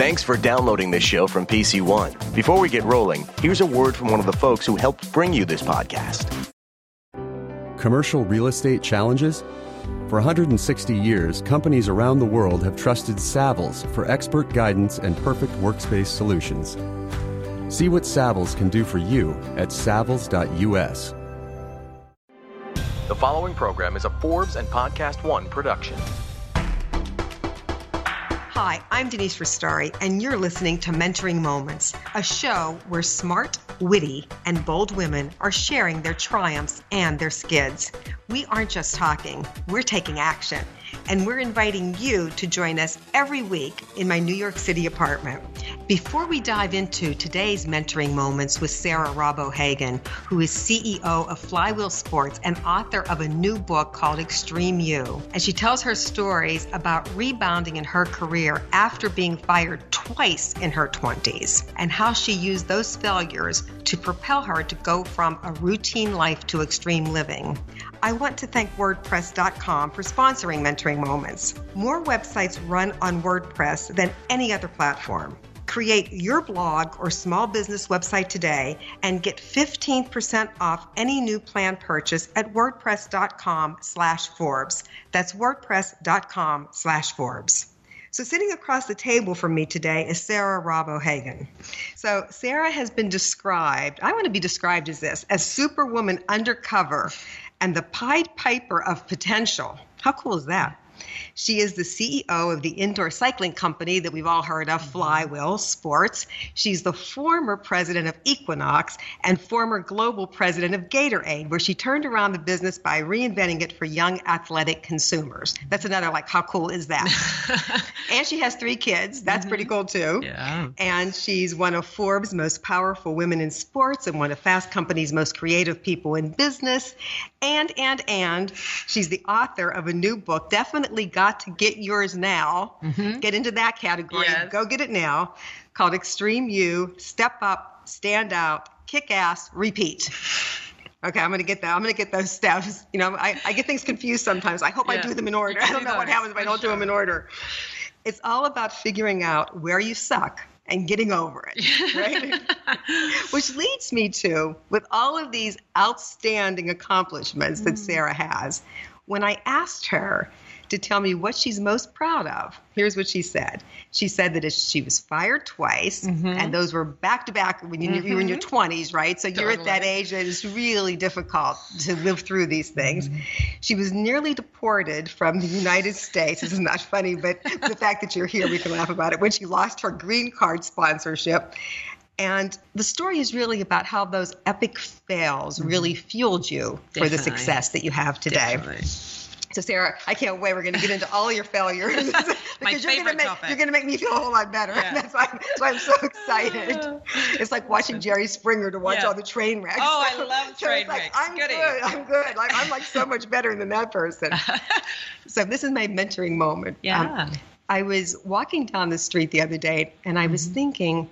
Thanks for downloading this show from PC One. Before we get rolling, here's a word from one of the folks who helped bring you this podcast. Commercial real estate challenges? For 160 years, companies around the world have trusted Savills for expert guidance and perfect workspace solutions. See what Savills can do for you at savills.us. The following program is a Forbes and Podcast One production. Hi, I'm Denise Restauri, and you're listening to Mentoring Moments, a show where smart, witty, and bold women are sharing their triumphs and their skids. We aren't just talking, we're taking action. And we're inviting you to join us every week in my New York City apartment. Before we dive into today's mentoring moments with Sarah Robb O'Hagan, who is CEO of Flywheel Sports and author of a new book called Extreme You, and she tells her stories about rebounding in her career after being fired twice in her 20s and how she used those failures to propel her to go from a routine life to extreme living. I want to thank WordPress.com for sponsoring Mentoring Moments. More websites run on WordPress than any other platform. Create your blog or small business website today and get 15% off any new plan purchase at wordpress.com slash Forbes. That's wordpress.com slash Forbes. So sitting across the table from me today is Sarah Robb O'Hagan. So Sarah has been described, I want to be described as this, as superwoman undercover and the Pied Piper of potential. How cool is that? She is the CEO of the indoor cycling company that we've all heard of, mm-hmm. Flywheel Sports. She's the former president of Equinox and former global president of Gatorade, where she turned around the business by reinventing it for young athletic consumers. That's another, like, how cool is that? and she has three kids. That's pretty mm-hmm. cool, too. Yeah. And she's one of Forbes' most powerful women in sports and one of Fast Company's most creative people in business. And, and, and she's the author of a new book, definitely got to get yours now. Get into that category. Yes. Go get it now. Called Extreme You Step Up, Stand Out, Kick Ass, Repeat. Okay, I'm gonna get that. I'm gonna get those steps. You know, I, I get things confused sometimes. I hope I do them in order. I don't do know what happens if I don't do them in order. It's all about figuring out where you suck and getting over it, right? Which leads me to, with all of these outstanding accomplishments Mm. that Sarah has, when I asked her to tell me what she's most proud of, here's what she said. She said that she was fired twice, Mm-hmm. and those were back to back when you, you were in your 20s, right? So you're at that age that it's really difficult to live through these things. Mm-hmm. She was nearly deported from the United States. This is not funny, but the fact that you're here, we can laugh about it. When she lost her green card sponsorship. And the story is really about how those epic fails really fueled you for the Mm-hmm. Success that you have today. Definitely. So Sarah, I can't wait. We're going to get into all your failures because My you're going to make topic. you're going to make me feel a whole lot better. Yeah. That's why that's why I'm so excited. It's like watching Jerry Springer to watch Yeah. all the train wrecks. Oh, I love so train like, wrecks. I'm Goody. good. I'm good. Like I'm like so much better than that person. so this is my mentoring moment. Um, Yeah. I was walking down the street the other day and I Mm-hmm. was thinking,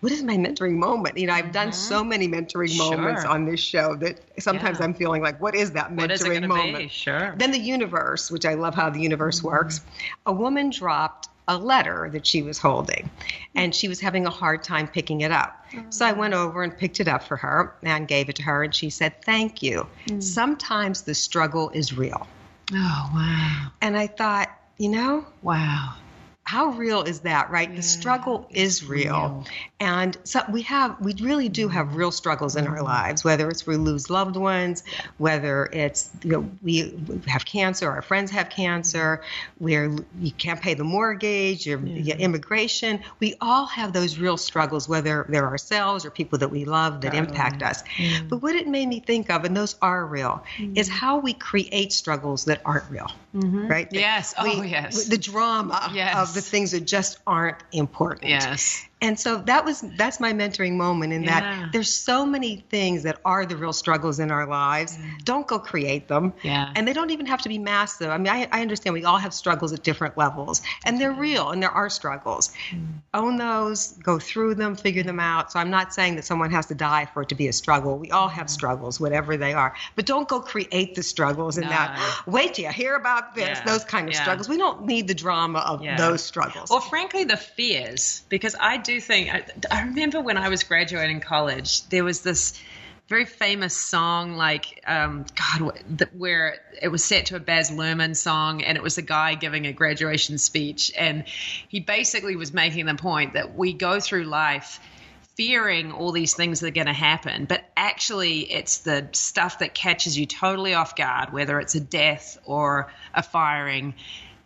what is my mentoring moment? You know, I've done so many mentoring moments Mm-hmm. On this show that sometimes Yeah. I'm feeling like, what is that mentoring What is it moment? be? Sure. Then the universe, which I love how the universe Mm-hmm. works, a woman dropped a letter that she was holding and she was having a hard time picking it up. So I went over and picked it up for her and gave it to her and she said, Thank you. Mm. Sometimes the struggle is real. oh, wow. And I thought, you know, Wow. How real is that, right? the struggle is real. real. And so we have, we really do have real struggles in our lives, whether it's we lose loved ones, whether it's, you know, we have cancer, our friends have cancer, where you can't pay the mortgage, your, your immigration. We all have those real struggles, whether they're ourselves or people that we love that impact us. But what it made me think of, and those are real, is how we create struggles that aren't real, right? That Yes. Oh, yes. The drama Yes. of the things that just aren't important. Yes. And so that was that's my mentoring moment in Yeah. that there's so many things that are the real struggles in our lives. Don't go create them. Yeah. And they don't even have to be massive. I mean, I, I understand we all have struggles at different levels, and they're real, and there are struggles. Mm. Own those, go through them, figure them out. So I'm not saying that someone has to die for it to be a struggle. We all have struggles, whatever they are. But don't go create the struggles in that. Wait till you hear about this. Yeah. Those kind of Yeah. struggles. We don't need the drama of Yeah. those struggles. well frankly, the fears, because I do think I, I remember when I was graduating college, there was this very famous song, like um, God, where it was set to a Baz Luhrmann song, and it was a guy giving a graduation speech, and he basically was making the point that we go through life fearing all these things that are going to happen, but actually it's the stuff that catches you totally off guard, whether it's a death or a firing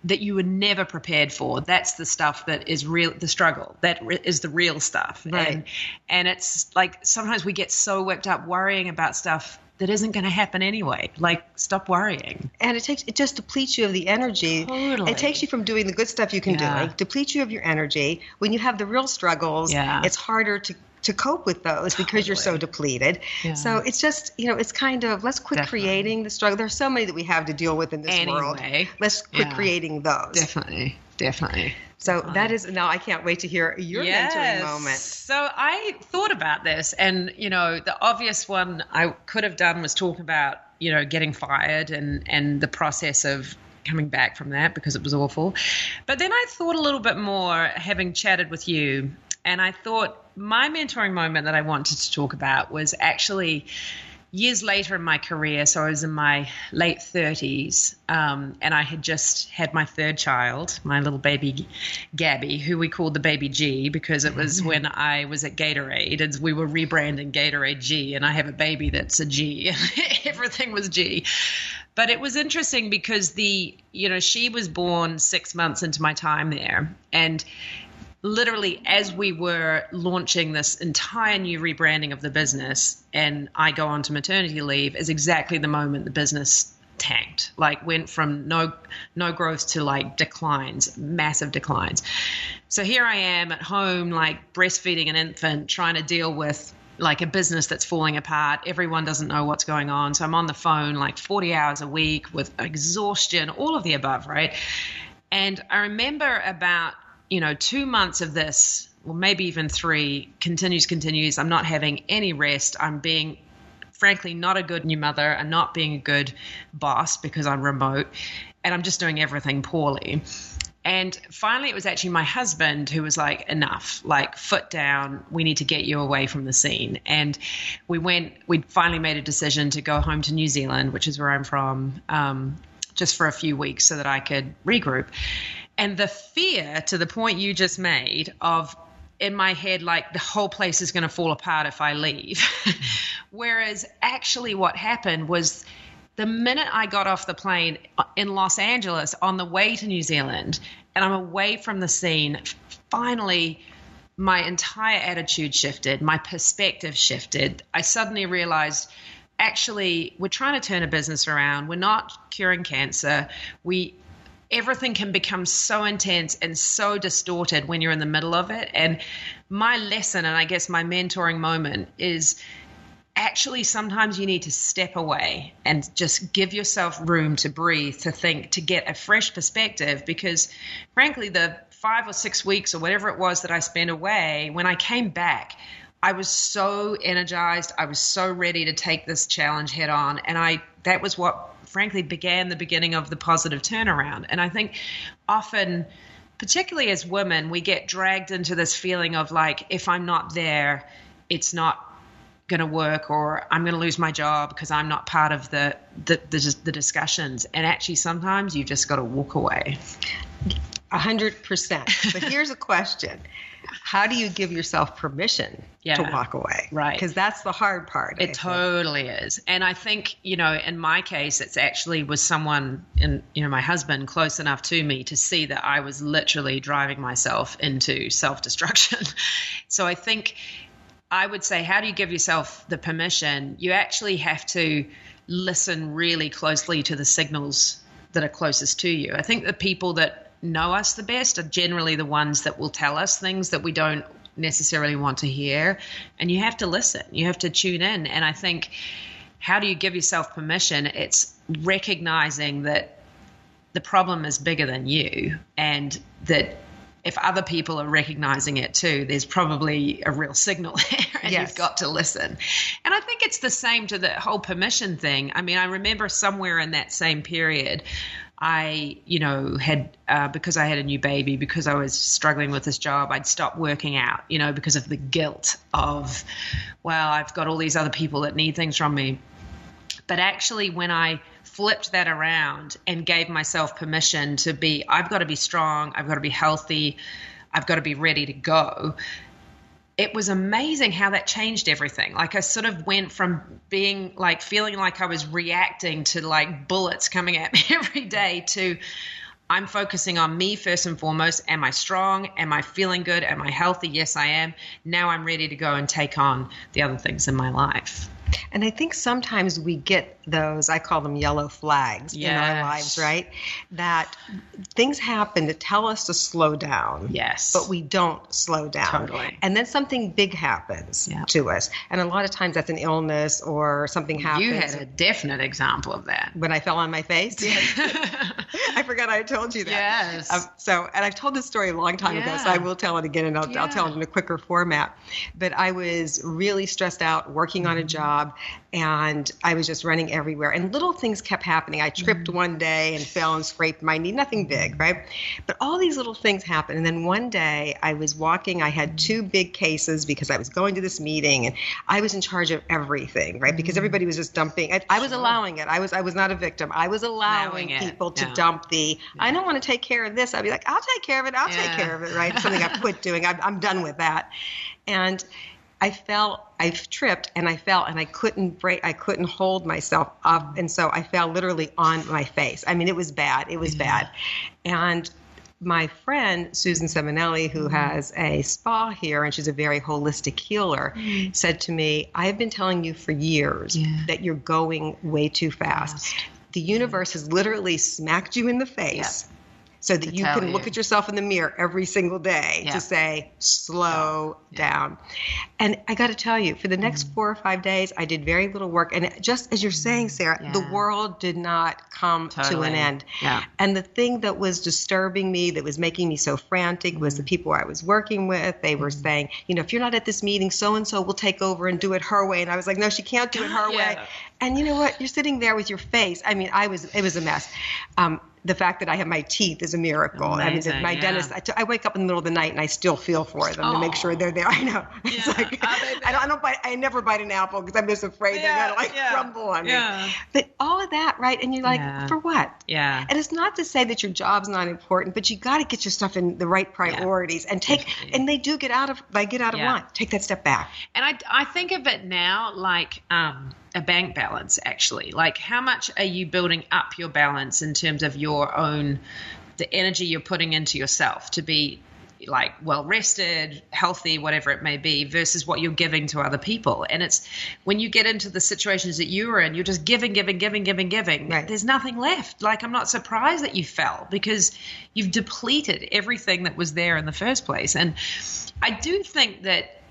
that you were never prepared for. That's the stuff that is real, the struggle. That is the real stuff. Right. And, and it's like sometimes we get so whipped up worrying about stuff that isn't going to happen anyway. Like, stop worrying. And it takes it just depletes you of the energy. Totally. It takes you from doing the good stuff you can Yeah. do, It depletes you of your energy. When you have the real struggles, Yeah. it's harder to to cope with those because you're so depleted. Yeah. So it's just, you know, it's kind of let's quit Definitely. creating the struggle. There's so many that we have to deal with in this world. Anyway. Let's quit Yeah. creating those. Definitely. Definitely. So that is now I can't wait to hear your mentoring moment. So I thought about this, and you know, the obvious one I could have done was talk about you know getting fired and and the process of coming back from that because it was awful. But then I thought a little bit more, having chatted with you, and I thought my mentoring moment that I wanted to talk about was actually years later in my career, so I was in my late 30s, um, and I had just had my third child, my little baby Gabby, who we called the baby G because it was when I was at Gatorade, and we were rebranding Gatorade G, and I have a baby that's a G, everything was G. But it was interesting because the, you know, she was born six months into my time there, and literally as we were launching this entire new rebranding of the business and I go on to maternity leave is exactly the moment the business tanked. Like went from no no growth to like declines massive declines. So here I am at home like breastfeeding an infant trying to deal with like a business that's falling apart. Everyone doesn't know what's going on. So I'm on the phone like 40 hours a week with exhaustion all of the above right? And I remember about, you know, two months of this, or maybe even three, continues, continues. I'm not having any rest. I'm being, frankly, not a good new mother. I'm not being a good boss because I'm remote. And I'm just doing everything poorly. And finally, it was actually my husband who was like, enough, like, foot down. We need to get you away from the scene. And we went, we finally made a decision to go home to New Zealand, which is where I'm from, um, just for a few weeks so that I could regroup. And the fear to the point you just made of in my head, like the whole place is going to fall apart if I leave. Whereas actually, what happened was the minute I got off the plane uh, in Los Angeles on the way to New Zealand and I'm away from the scene, finally my entire attitude shifted, my perspective shifted. I suddenly realized actually we're trying to turn a business around. We're not curing cancer. We everything can become so intense and so distorted when you're in the middle of it. And my lesson and I guess my mentoring moment is actually sometimes you need to step away and just give yourself room to breathe, to think, to get a fresh perspective. Because frankly, the five or six weeks or whatever it was that I spent away, when I came back, I was so energized. I was so ready to take this challenge head on. And I that was what frankly began the beginning of the positive turnaround. And I think often particularly as women, we get dragged into this feeling of like, if I'm not there, it's not going to work or I'm going to lose my job because I'm not part of the, the the the discussions. And actually, sometimes you've just got to walk away. A hundred percent. But here's a question. How do you give yourself permission Yeah. to walk away? Right. Because that's the hard part. I It think. totally is. And I think, you know, in my case, it's actually was someone in, you know, my husband close enough to me to see that I was literally driving myself into self destruction. so I think I would say, how do you give yourself the permission? You actually have to listen really closely to the signals that are closest to you. I think the people that know us the best are generally the ones that will tell us things that we don't necessarily want to hear. And you have to listen, you have to tune in. And I think, how do you give yourself permission? It's recognizing that the problem is bigger than you and that if other people are recognizing it too, there's probably a real signal there and Yes. you've got to listen. And I think it's the same to the whole permission thing. I mean, I remember somewhere in that same period, I, you know, had uh, because I had a new baby, because I was struggling with this job, I'd stop working out, you know, because of the guilt of, well, I've got all these other people that need things from me. But actually, when I flipped that around and gave myself permission to be, I've got to be strong, I've got to be healthy, I've got to be ready to go it was amazing how that changed everything. Like I sort of went from being like feeling like I was reacting to like bullets coming at me every day to I'm focusing on me first and foremost. Am I strong? Am I feeling good? Am I healthy? Yes, I am. Now I'm ready to go and take on the other things in my life. And I think sometimes we get those, I call them yellow flags yes. in our lives, right? That things happen to tell us to slow down. Yes. But we don't slow down. Totally. And then something big happens yeah. to us. And a lot of times that's an illness or something happens. You had a definite example of that. When I fell on my face? I forgot I told you that. Yes. Um, so, and I've told this story a long time yeah. ago, so I will tell it again and I'll, yeah. I'll tell it in a quicker format. But I was really stressed out working on a job and I was just running everywhere. And little things kept happening. I tripped mm. one day and fell and scraped my knee, nothing big, mm-hmm. right? But all these little things happened. And then one day I was walking, I had mm-hmm. two big cases because I was going to this meeting and I was in charge of everything, right? Because everybody was just dumping. I, I was allowing it. I was I was not a victim. I was allowing, allowing people to yeah. dump the, yeah. I don't want to take care of this. I'd be like, I'll take care of it. I'll yeah. take care of it, right? Something I quit doing. I'm, I'm done with that. And I fell, I tripped and I fell and I couldn't break, I couldn't hold myself up. And so I fell literally on my face. I mean, it was bad. It was yeah. bad. And my friend Susan Seminelli, who mm-hmm. has a spa here and she's a very holistic healer, mm-hmm. said to me, I've been telling you for years yeah. that you're going way too fast. fast. The universe has literally smacked you in the face. Yeah so that you can you. look at yourself in the mirror every single day yeah. to say, slow yeah. down. And I got to tell you, for the next mm. four or five days, I did very little work. And just as you're saying, Sarah, yeah. the world did not come totally. to an end. Yeah. And the thing that was disturbing me, that was making me so frantic, was the people I was working with. They were mm. saying, you know, if you're not at this meeting, so and so will take over and do it her way. And I was like, no, she can't do it her way. And you know what? You're sitting there with your face. I mean, I was, it was a mess. Um, the fact that I have my teeth is a miracle. Amazing, I mean, my yeah. dentist, I, t- I wake up in the middle of the night and I still feel for them oh. to make sure they're there. I know. It's Yeah. like, Are they I don't, I don't bite, I never bite an apple because I'm just afraid they're Yeah, going to like yeah, crumble on yeah. me. But all of that, right? And you're like, Yeah. for what? Yeah. And it's not to say that your job's not important, but you got to get your stuff in the right priorities and take, Definitely. and they do get out of, they get out of line. Take that step back. And I, I think of it now like um, a bank balance, actually. Like, how much are you building up your balance in terms of your own, the energy you're putting into yourself to be like well rested, healthy, whatever it may be, versus what you're giving to other people. And it's when you get into the situations that you were in, you're just giving, giving, giving, giving, giving. Right. There's nothing left. Like, I'm not surprised that you fell because you've depleted everything that was there in the first place. And I do think that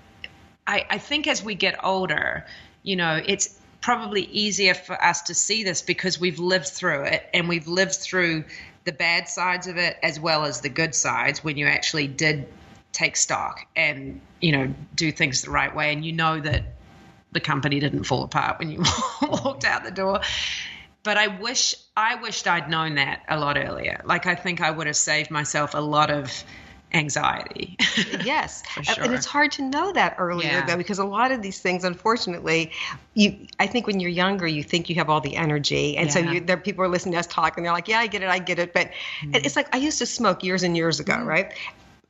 I, I think as we get older, you know, it's probably easier for us to see this because we've lived through it and we've lived through the bad sides of it as well as the good sides when you actually did take stock and, you know, do things the right way and you know that the company didn't fall apart when you walked out the door. But I wish I wished I'd known that a lot earlier. Like I think I would have saved myself a lot of anxiety. yes For and it's hard to know that earlier Yeah. though because a lot of these things unfortunately you i think when you're younger you think you have all the energy and so Yeah. you, there people are listening to us talk and they're like yeah i get it i get it but Mm-hmm. it's like i used to smoke years and years ago right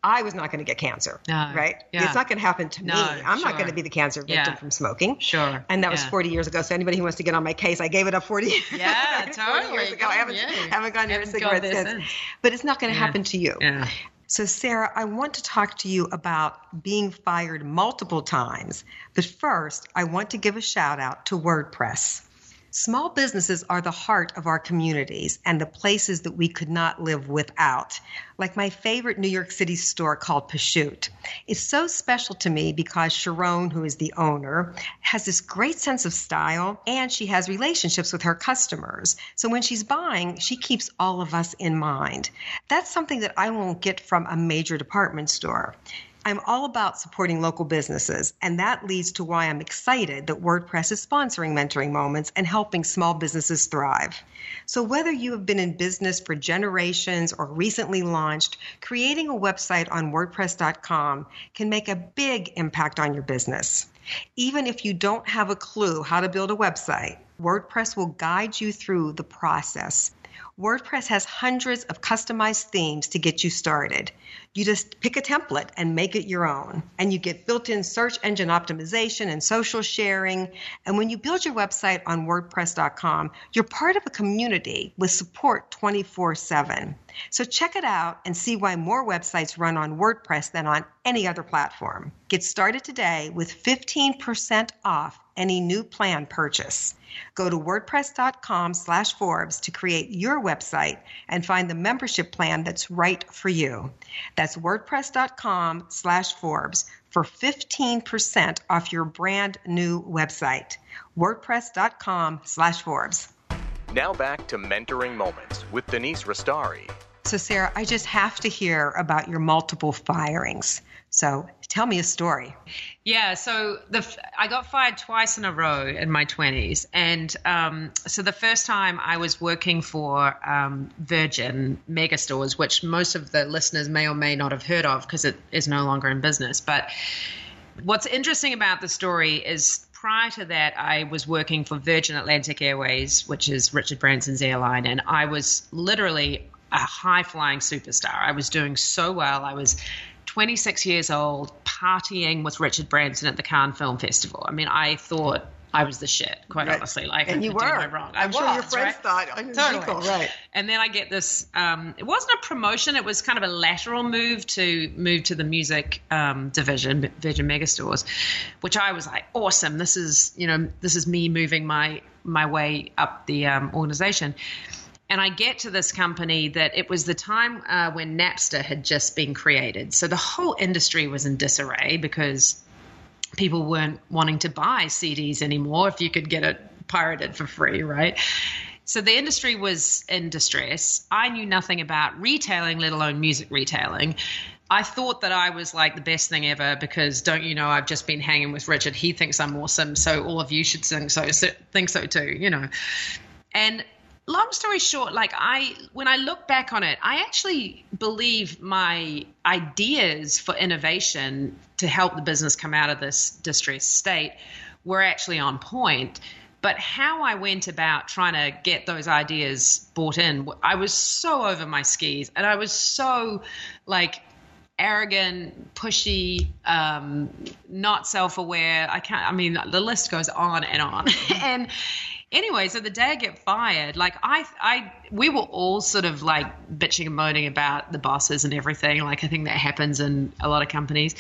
I was not going to get cancer, No. right? Yeah. It's not going to happen to No, me. I'm not going to be the cancer victim Yeah. from smoking. Sure. And that was 40 years ago. So anybody who wants to get on my case, I gave it up 40, Yeah, 40 totally. years ago. I haven't, haven't gone near a cigarette since. But it's not going to Yeah. happen to you. So, Sarah, I want to talk to you about being fired multiple times. But first, I want to give a shout out to WordPress. Small businesses are the heart of our communities and the places that we could not live without. Like my favorite New York City store called Pashut. It's so special to me because Sharon, who is the owner, has this great sense of style and she has relationships with her customers. So when she's buying, she keeps all of us in mind. That's something that I won't get from a major department store. I'm all about supporting local businesses, and that leads to why I'm excited that WordPress is sponsoring Mentoring Moments and helping small businesses thrive. So, whether you have been in business for generations or recently launched, creating a website on WordPress.com can make a big impact on your business. Even if you don't have a clue how to build a website, WordPress will guide you through the process. WordPress has hundreds of customized themes to get you started. You just pick a template and make it your own. And you get built in search engine optimization and social sharing. And when you build your website on WordPress.com, you're part of a community with support 24 7. So check it out and see why more websites run on WordPress than on any other platform. Get started today with 15% off any new plan purchase. Go to wordpress.com slash Forbes to create your website and find the membership plan that's right for you. That's wordpress.com slash Forbes for 15% off your brand new website. wordpress.com slash Forbes. Now back to Mentoring Moments with Denise Restauri. So, Sarah, I just have to hear about your multiple firings. So, tell me a story. Yeah, so the I got fired twice in a row in my twenties, and um, so the first time I was working for um, Virgin Megastores, which most of the listeners may or may not have heard of because it is no longer in business. But what's interesting about the story is prior to that, I was working for Virgin Atlantic Airways, which is Richard Branson's airline, and I was literally a high flying superstar. I was doing so well. I was 26 years old, partying with Richard Branson at the Cannes Film Festival. I mean, I thought I was the shit, quite right. honestly. Like, and you were no wrong. I I'm was, sure your friends right? thought, I'm totally. right? And then I get this. Um, it wasn't a promotion; it was kind of a lateral move to move to the music um, division, Virgin Megastores, which I was like, awesome. This is, you know, this is me moving my my way up the um, organization and I get to this company that it was the time uh, when Napster had just been created. So the whole industry was in disarray because people weren't wanting to buy CDs anymore if you could get it pirated for free, right? So the industry was in distress. I knew nothing about retailing, let alone music retailing. I thought that I was like the best thing ever because don't you know I've just been hanging with Richard. He thinks I'm awesome, so all of you should think so, think so too, you know. And long story short, like I, when I look back on it, I actually believe my ideas for innovation to help the business come out of this distressed state were actually on point. But how I went about trying to get those ideas bought in, I was so over my skis and I was so like arrogant, pushy, um, not self aware. I can't, I mean, the list goes on and on. and, anyway, so the day I get fired, like I, I, we were all sort of like bitching and moaning about the bosses and everything. Like I think that happens in a lot of companies.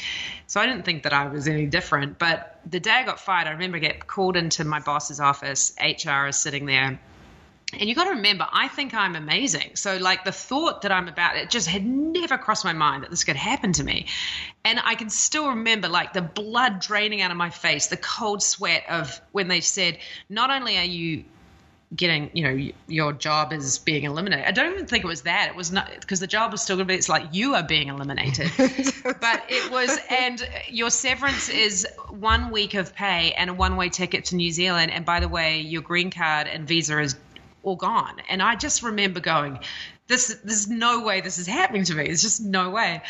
So I didn't think that I was any different. But the day I got fired, I remember I get called into my boss's office. HR is sitting there and you got to remember, I think I'm amazing. So, like, the thought that I'm about it just had never crossed my mind that this could happen to me. And I can still remember, like, the blood draining out of my face, the cold sweat of when they said, not only are you getting, you know, your job is being eliminated. I don't even think it was that. It was not because the job was still going to be, it's like you are being eliminated. but it was, and your severance is one week of pay and a one way ticket to New Zealand. And by the way, your green card and visa is all gone. And I just remember going, this, there's no way this is happening to me. There's just no way.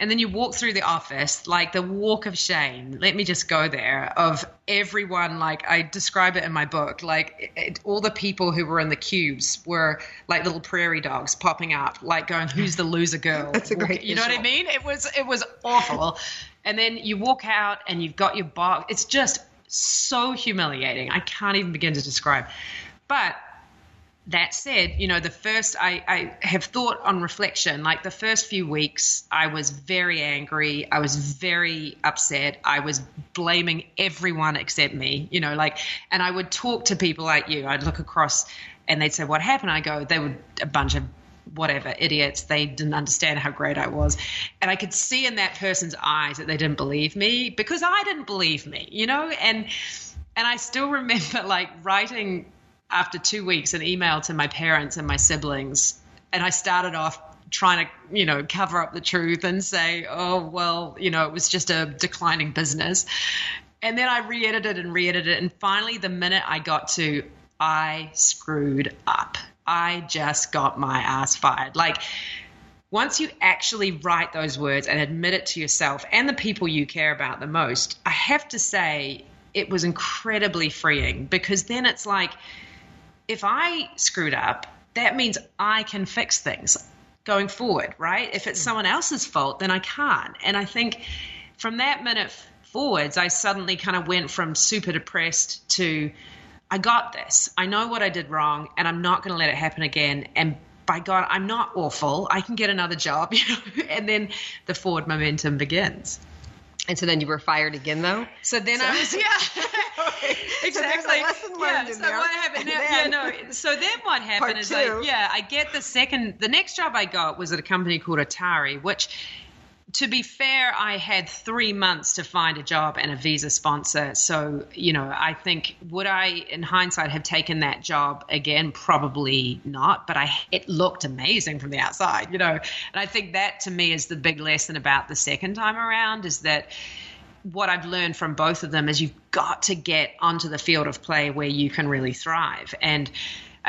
And then you walk through the office, like the walk of shame. Let me just go there of everyone. Like I describe it in my book, like it, all the people who were in the cubes were like little prairie dogs popping up, like going, "Who's the loser girl?" That's a great. You know visual. what I mean? It was it was awful. and then you walk out and you've got your box. It's just so humiliating. I can't even begin to describe. But that said, you know, the first, I, I have thought on reflection, like the first few weeks, I was very angry. I was very upset. I was blaming everyone except me, you know, like, and I would talk to people like you. I'd look across and they'd say, What happened? I go, They were a bunch of whatever idiots. They didn't understand how great I was. And I could see in that person's eyes that they didn't believe me because I didn't believe me, you know, and, and I still remember like writing after two weeks an email to my parents and my siblings and i started off trying to, you know, cover up the truth and say, oh, well, you know, it was just a declining business. And then I re edited and re edited it. And finally, the minute I got to, I screwed up. I just got my ass fired. Like, once you actually write those words and admit it to yourself and the people you care about the most, I have to say it was incredibly freeing because then it's like, if I screwed up, that means I can fix things going forward, right? If it's hmm. someone else's fault, then I can't. And I think from that minute forwards, I suddenly kind of went from super depressed to I got this. I know what I did wrong and I'm not going to let it happen again. And by God, I'm not awful. I can get another job, you know. and then the forward momentum begins. And so then you were fired again, though. So then so, I was, yeah, exactly. So a lesson learned yeah, so there. what happened? Now, yeah, no. So then what happened is, like, yeah, I get the second. The next job I got was at a company called Atari, which to be fair, I had three months to find a job and a visa sponsor. So, you know, I think would I, in hindsight, have taken that job again? Probably not. But I, it looked amazing from the outside, you know. And I think that to me is the big lesson about the second time around is that what I've learned from both of them is you've got to get onto the field of play where you can really thrive. And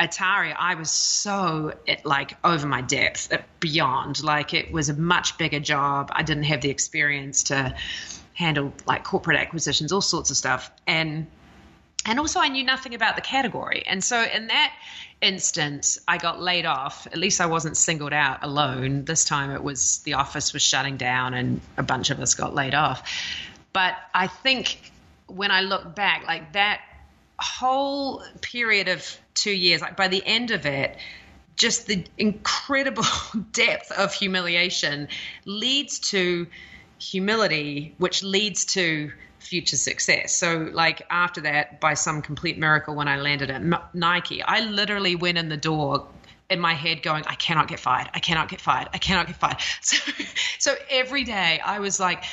Atari, I was so like over my depth, uh, beyond. Like it was a much bigger job. I didn't have the experience to handle like corporate acquisitions, all sorts of stuff, and and also I knew nothing about the category. And so in that instance, I got laid off. At least I wasn't singled out alone. This time it was the office was shutting down, and a bunch of us got laid off. But I think when I look back, like that whole period of two years, like by the end of it, just the incredible depth of humiliation leads to humility, which leads to future success. So, like after that, by some complete miracle, when I landed at Nike, I literally went in the door in my head going, I cannot get fired. I cannot get fired. I cannot get fired. So, so every day I was like,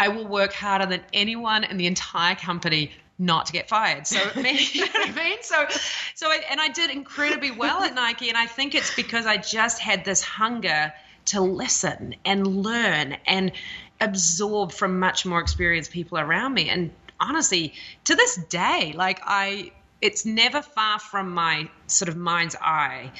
I will work harder than anyone in the entire company not to get fired. So you know what I mean? So, so I, and I did incredibly well at Nike, and I think it's because I just had this hunger to listen and learn and absorb from much more experienced people around me. And honestly, to this day, like I, it's never far from my sort of mind's eye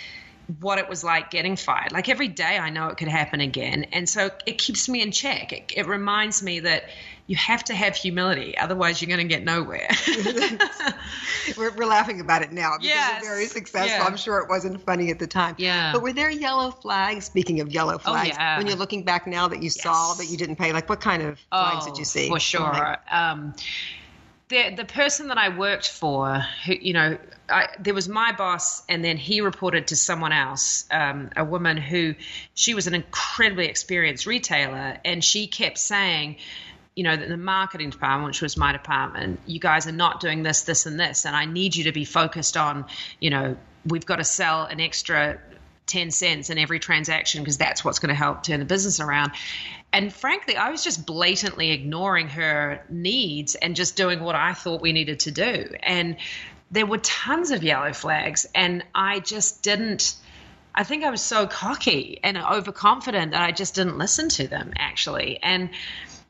what it was like getting fired. Like every day, I know it could happen again, and so it keeps me in check. It, it reminds me that you have to have humility, otherwise you're going to get nowhere. we're, we're, laughing about it now because yes. you're very successful. Yeah. I'm sure it wasn't funny at the time. Yeah. But were there yellow flags? Speaking of yellow oh, flags, oh, yeah. when you're looking back now that you yes. saw that you didn't pay, like what kind of flags oh, did you see? For sure. Um, the the person that I worked for, who you know, I, there was my boss, and then he reported to someone else, um, a woman who she was an incredibly experienced retailer, and she kept saying, you know, the marketing department, which was my department, you guys are not doing this, this, and this, and I need you to be focused on, you know, we've got to sell an extra 10 cents in every transaction because that's what's going to help turn the business around. And frankly, I was just blatantly ignoring her needs and just doing what I thought we needed to do. And there were tons of yellow flags, and I just didn't. I think I was so cocky and overconfident that I just didn't listen to them, actually. And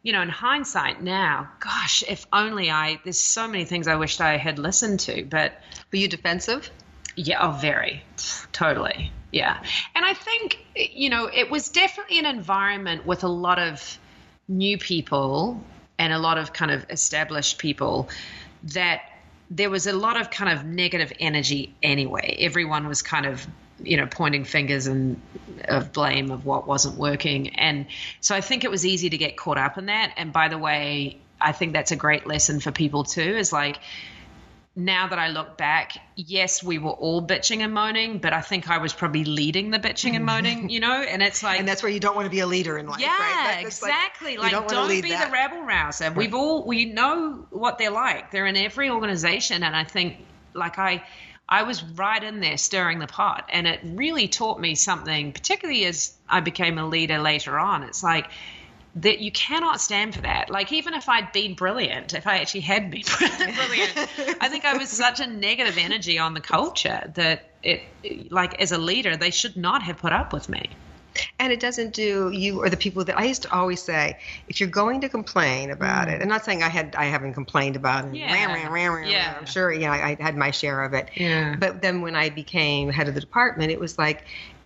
you know, in hindsight now, gosh, if only I, there's so many things I wished I had listened to, but. Were you defensive? Yeah, oh, very. Totally. Yeah. And I think, you know, it was definitely an environment with a lot of new people and a lot of kind of established people that there was a lot of kind of negative energy anyway. Everyone was kind of you know pointing fingers and of blame of what wasn't working and so i think it was easy to get caught up in that and by the way i think that's a great lesson for people too is like now that I look back, yes, we were all bitching and moaning, but I think I was probably leading the bitching and moaning, you know? And it's like. And that's where you don't want to be a leader in life, yeah, right? exactly. Like, like don't, don't be that. the rabble rouser. We've all, we know what they're like. They're in every organization. And I think, like, I, I was right in there stirring the pot. And it really taught me something, particularly as I became a leader later on. It's like that you cannot stand for that. Like, even if I'd been brilliant, if I actually had been brilliant, I think I was such a negative energy on the culture that it, like, as a leader, they should not have put up with me. And it doesn't do you or the people that I used to always say, if you're going to complain about it, I'm not saying I had I haven't complained about it. Mm. Yeah. Yeah. I'm sure, yeah, I, I had my share of it. Yeah. But then when I became head of the department, it was like,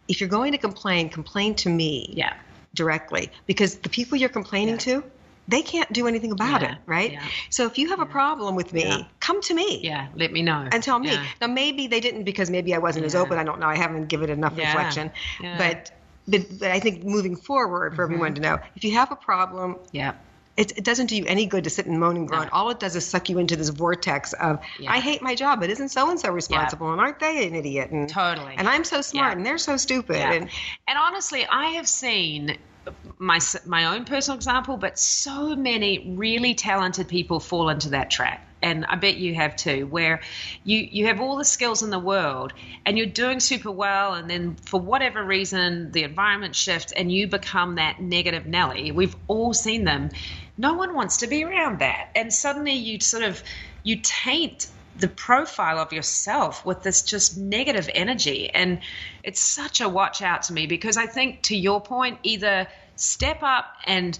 if you're going to complain, complain to me Yeah. directly because the people you're complaining to, they can't do anything about Yeah, it, right? yeah. So if you have a problem with me, Yeah. come to me. Yeah. Let me know. And tell me. Yeah. Now maybe they didn't because maybe I wasn't as open. I don't know. I haven't given enough Yeah. reflection. Yeah. But, but but I think moving forward for mm-hmm. everyone to know, if you have a problem, Yeah. it, it doesn't do you any good to sit and moan and groan. No. All it does is suck you into this vortex of Yeah. I hate my job, but isn't so and so responsible, and aren't they an idiot? And Totally. And I'm so smart, Yeah. and they're so stupid. Yeah. And And honestly, I have seen my my own personal example, but so many really talented people fall into that trap. And I bet you have too, where you, you have all the skills in the world and you're doing super well, and then for whatever reason, the environment shifts and you become that negative Nelly. We've all seen them. No one wants to be around that. And suddenly you sort of you taint the profile of yourself with this just negative energy. And it's such a watch out to me because I think, to your point, either step up and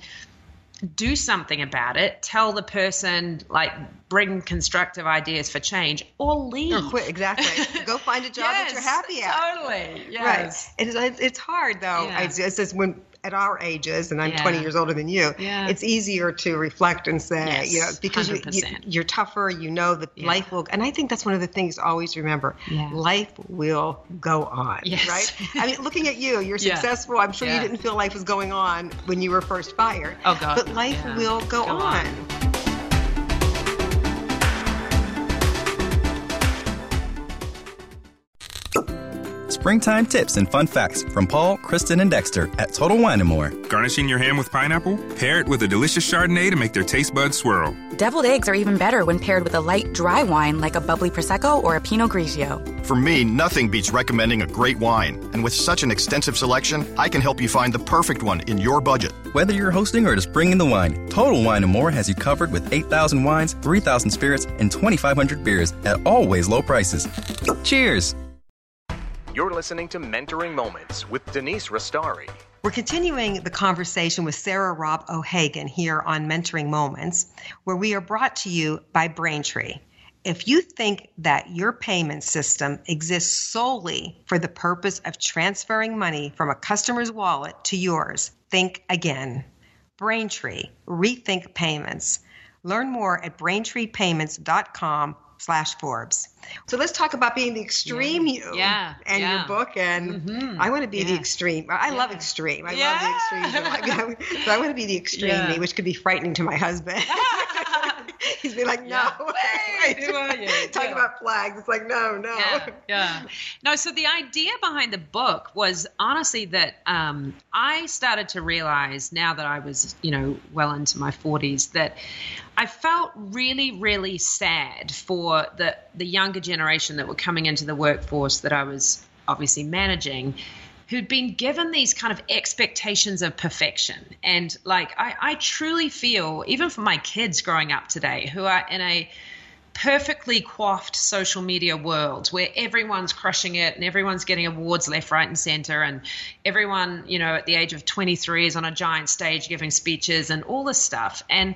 do something about it, tell the person, like, bring constructive ideas for change, or leave. or quit exactly. Go find a job that you're happy at. Totally. Yes. Right. It's, it's, it's hard though. Yeah. It's, it's just when at our ages, and I'm Yeah. 20 years older than you, Yeah. it's easier to reflect and say, Yes, you know, because you, you, 100%. you're tougher. You know that Yeah. life will, and I think that's one of the things to always remember. Life will go on. Yes. Right. I mean, looking at you, you're successful. I'm sure you didn't feel life was going on when you were first fired. Oh, God, But life will go, Go on. on. Springtime tips and fun facts from Paul, Kristen, and Dexter at Total Wine and More. Garnishing your ham with pineapple? Pair it with a delicious Chardonnay to make their taste buds swirl. Deviled eggs are even better when paired with a light, dry wine like a bubbly Prosecco or a Pinot Grigio. For me, nothing beats recommending a great wine. And with such an extensive selection, I can help you find the perfect one in your budget. Whether you're hosting or just bringing the wine, Total Wine and More has you covered with 8,000 wines, 3,000 spirits, and 2,500 beers at always low prices. Cheers! You're listening to Mentoring Moments with Denise Restauri. We're continuing the conversation with Sarah Robb O'Hagan here on Mentoring Moments, where we are brought to you by Braintree. If you think that your payment system exists solely for the purpose of transferring money from a customer's wallet to yours, think again. Braintree, rethink payments. Learn more at braintreepayments.com slash Forbes. So let's talk about being the extreme you Yeah, and yeah. your book. And I want to be the extreme. I love extreme. I Yeah. love the extreme. so I want to be the extreme Yeah. me, which could be frightening to my husband. He's be like, no. Yeah. Wait, who are you? Talking Yeah. about flags. It's like, no, no. yeah, yeah. No, so the idea behind the book was honestly that um, I started to realize now that I was, you know, well into my 40s that I felt really, really sad for the the younger generation that were coming into the workforce that I was obviously managing who'd been given these kind of expectations of perfection. And like, I, I truly feel, even for my kids growing up today, who are in a perfectly coiffed social media world where everyone's crushing it and everyone's getting awards left, right, and center, and everyone, you know, at the age of 23 is on a giant stage giving speeches and all this stuff. And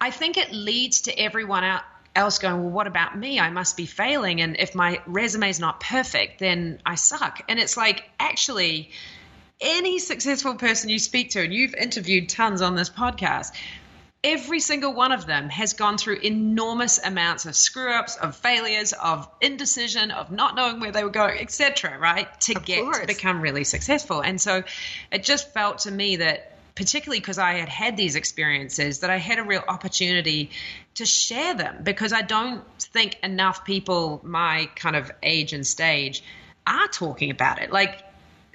I think it leads to everyone out else going, well, what about me? I must be failing. And if my resume is not perfect, then I suck. And it's like, actually, any successful person you speak to, and you've interviewed tons on this podcast, every single one of them has gone through enormous amounts of screw ups, of failures, of indecision, of not knowing where they were going, etc. Right to Of get course. to become really successful. And so it just felt to me that. Particularly because I had had these experiences, that I had a real opportunity to share them because I don't think enough people my kind of age and stage are talking about it. Like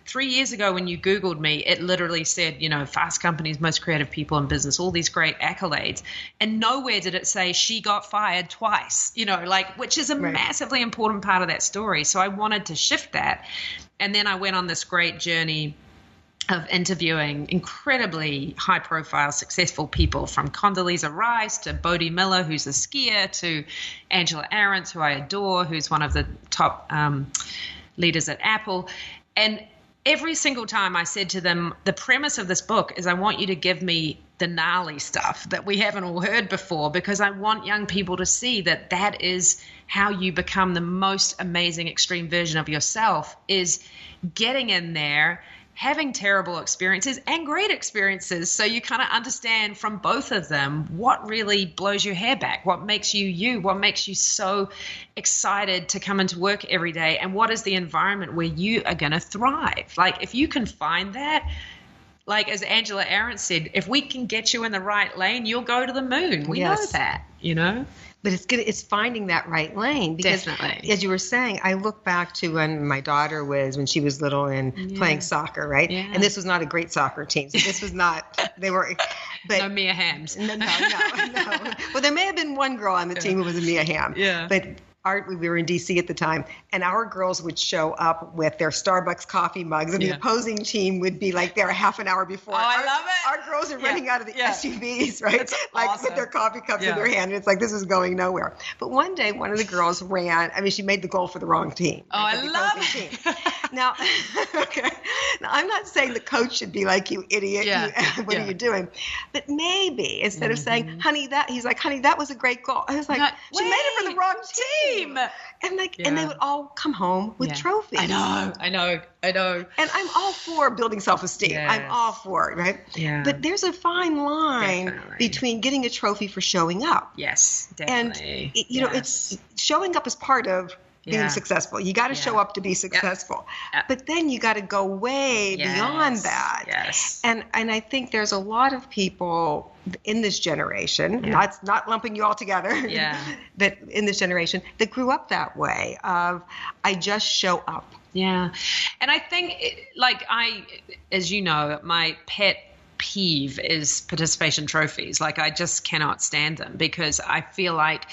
three years ago when you googled me it literally said you know Fast Company's most creative people in business all these great accolades and nowhere did it say she got fired twice you know like which is a Right. massively important part of that story so i wanted to shift that and then i went on this great journey of interviewing incredibly high profile, successful people from Condoleezza Rice to Bode Miller, who's a skier, to Angela Ahrendts, who I adore, who's one of the top um, leaders at Apple. And every single time I said to them, the premise of this book is I want you to give me the gnarly stuff that we haven't all heard before because I want young people to see that that is how you become the most amazing extreme version of yourself is getting in there having terrible experiences and great experiences. So you kind of understand from both of them what really blows your hair back what makes you you what makes you so excited to come into work every day and what is the environment where you are going to thrive. Like if you can find that like as Angela Ahrendts said, if we can get you in the right lane, you'll go to the moon. We yes. know that, you know. But it's good. It's finding that right lane because, Definitely. as you were saying, I look back to when my daughter was when she was little and yeah. playing soccer, right? Yeah. And this was not a great soccer team. So this was not. They were. But, no Mia Hamms. No, no, no, no. Well, there may have been one girl on the team who was a Mia Hamm. Yeah. But our, we were in DC at the time, and our girls would show up with their Starbucks coffee mugs, and yeah. the opposing team would be like there a half an hour before. Oh, our, I love it. Our girls are yeah. running out of the yeah. SUVs, right? That's like awesome. with their coffee cups in their hand, and it's like this is going nowhere. But one day, one of the girls ran. I mean, she made the goal for the wrong team. Oh, right, I love it. Team. now, okay. Now, I'm not saying the coach should be like you, idiot. Yeah. You, what are you doing? But maybe instead mm-hmm. of saying, honey, that he's like, honey, that was a great goal. I was like, Not, she made it for the wrong team. And like, Yeah. and they would all come home with Yeah. trophies. I know, I know, I know. And I'm all for building self-esteem. I'm all for it, right? Yeah. But there's a fine line Definitely. between getting a trophy for showing up. Yes, And definitely. it- you know, Yes. it's showing up as part of being Yeah. successful. You got to Yeah. show up to be successful. Yep. But then you got to go way beyond that. Yes. And and I think there's a lot of people in this generation, Yeah. not not lumping you all together, Yeah. but in this generation that grew up that way of I just show up. Yeah. And I think, it- like, I, as you know, my pet peeve is participation trophies. Like, I just cannot stand them because I feel like.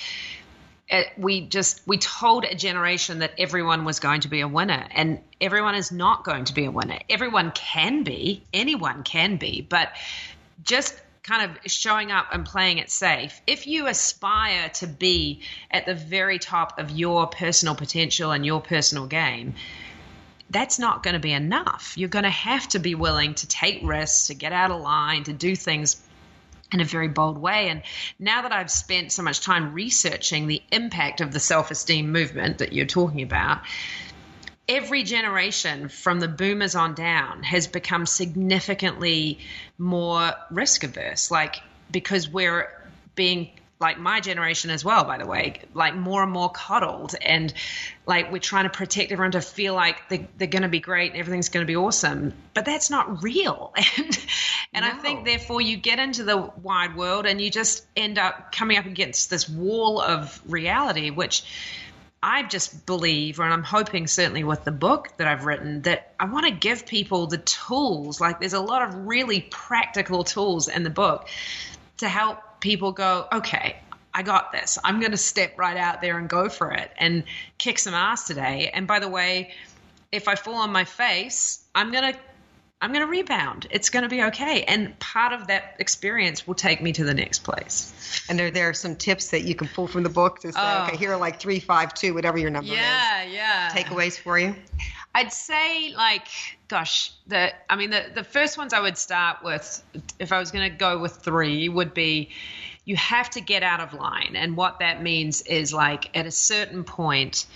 It, we just we told a generation that everyone was going to be a winner and everyone is not going to be a winner everyone can be anyone can be but just kind of showing up and playing it safe. If you aspire to be at the very top of your personal potential and your personal game, that's not going to be enough. You're going to have to be willing to take risks, to get out of line, to do things in a very bold way. And now that I've spent so much time researching the impact of the self esteem movement that you're talking about, every generation from the boomers on down has become significantly more risk averse like because we're being like my generation as well by the way like more and more coddled and like we're trying to protect everyone to feel like they, they're going to be great and everything's going to be awesome but that's not real and and i think therefore you get into the wide world and you just end up coming up against this wall of reality which I just believe, and I'm hoping certainly with the book that I've written, that I want to give people the tools. Like there's a lot of really practical tools in the book to help people go, okay, I got this. I'm going to step right out there and go for it and kick some ass today. And by the way, if I fall on my face, I'm going to I'm going to rebound. It's going to be okay. And part of that experience will take me to the next place. And there, there are some tips that you can pull from the book to say, Oh. okay, here are like three, five, two, whatever your number Yeah, yeah. is. Takeaways for you? I'd say like, gosh, the I mean the the first ones I would start with, if I was going to go with three, would be you have to get out of line, and what that means is like at a certain point.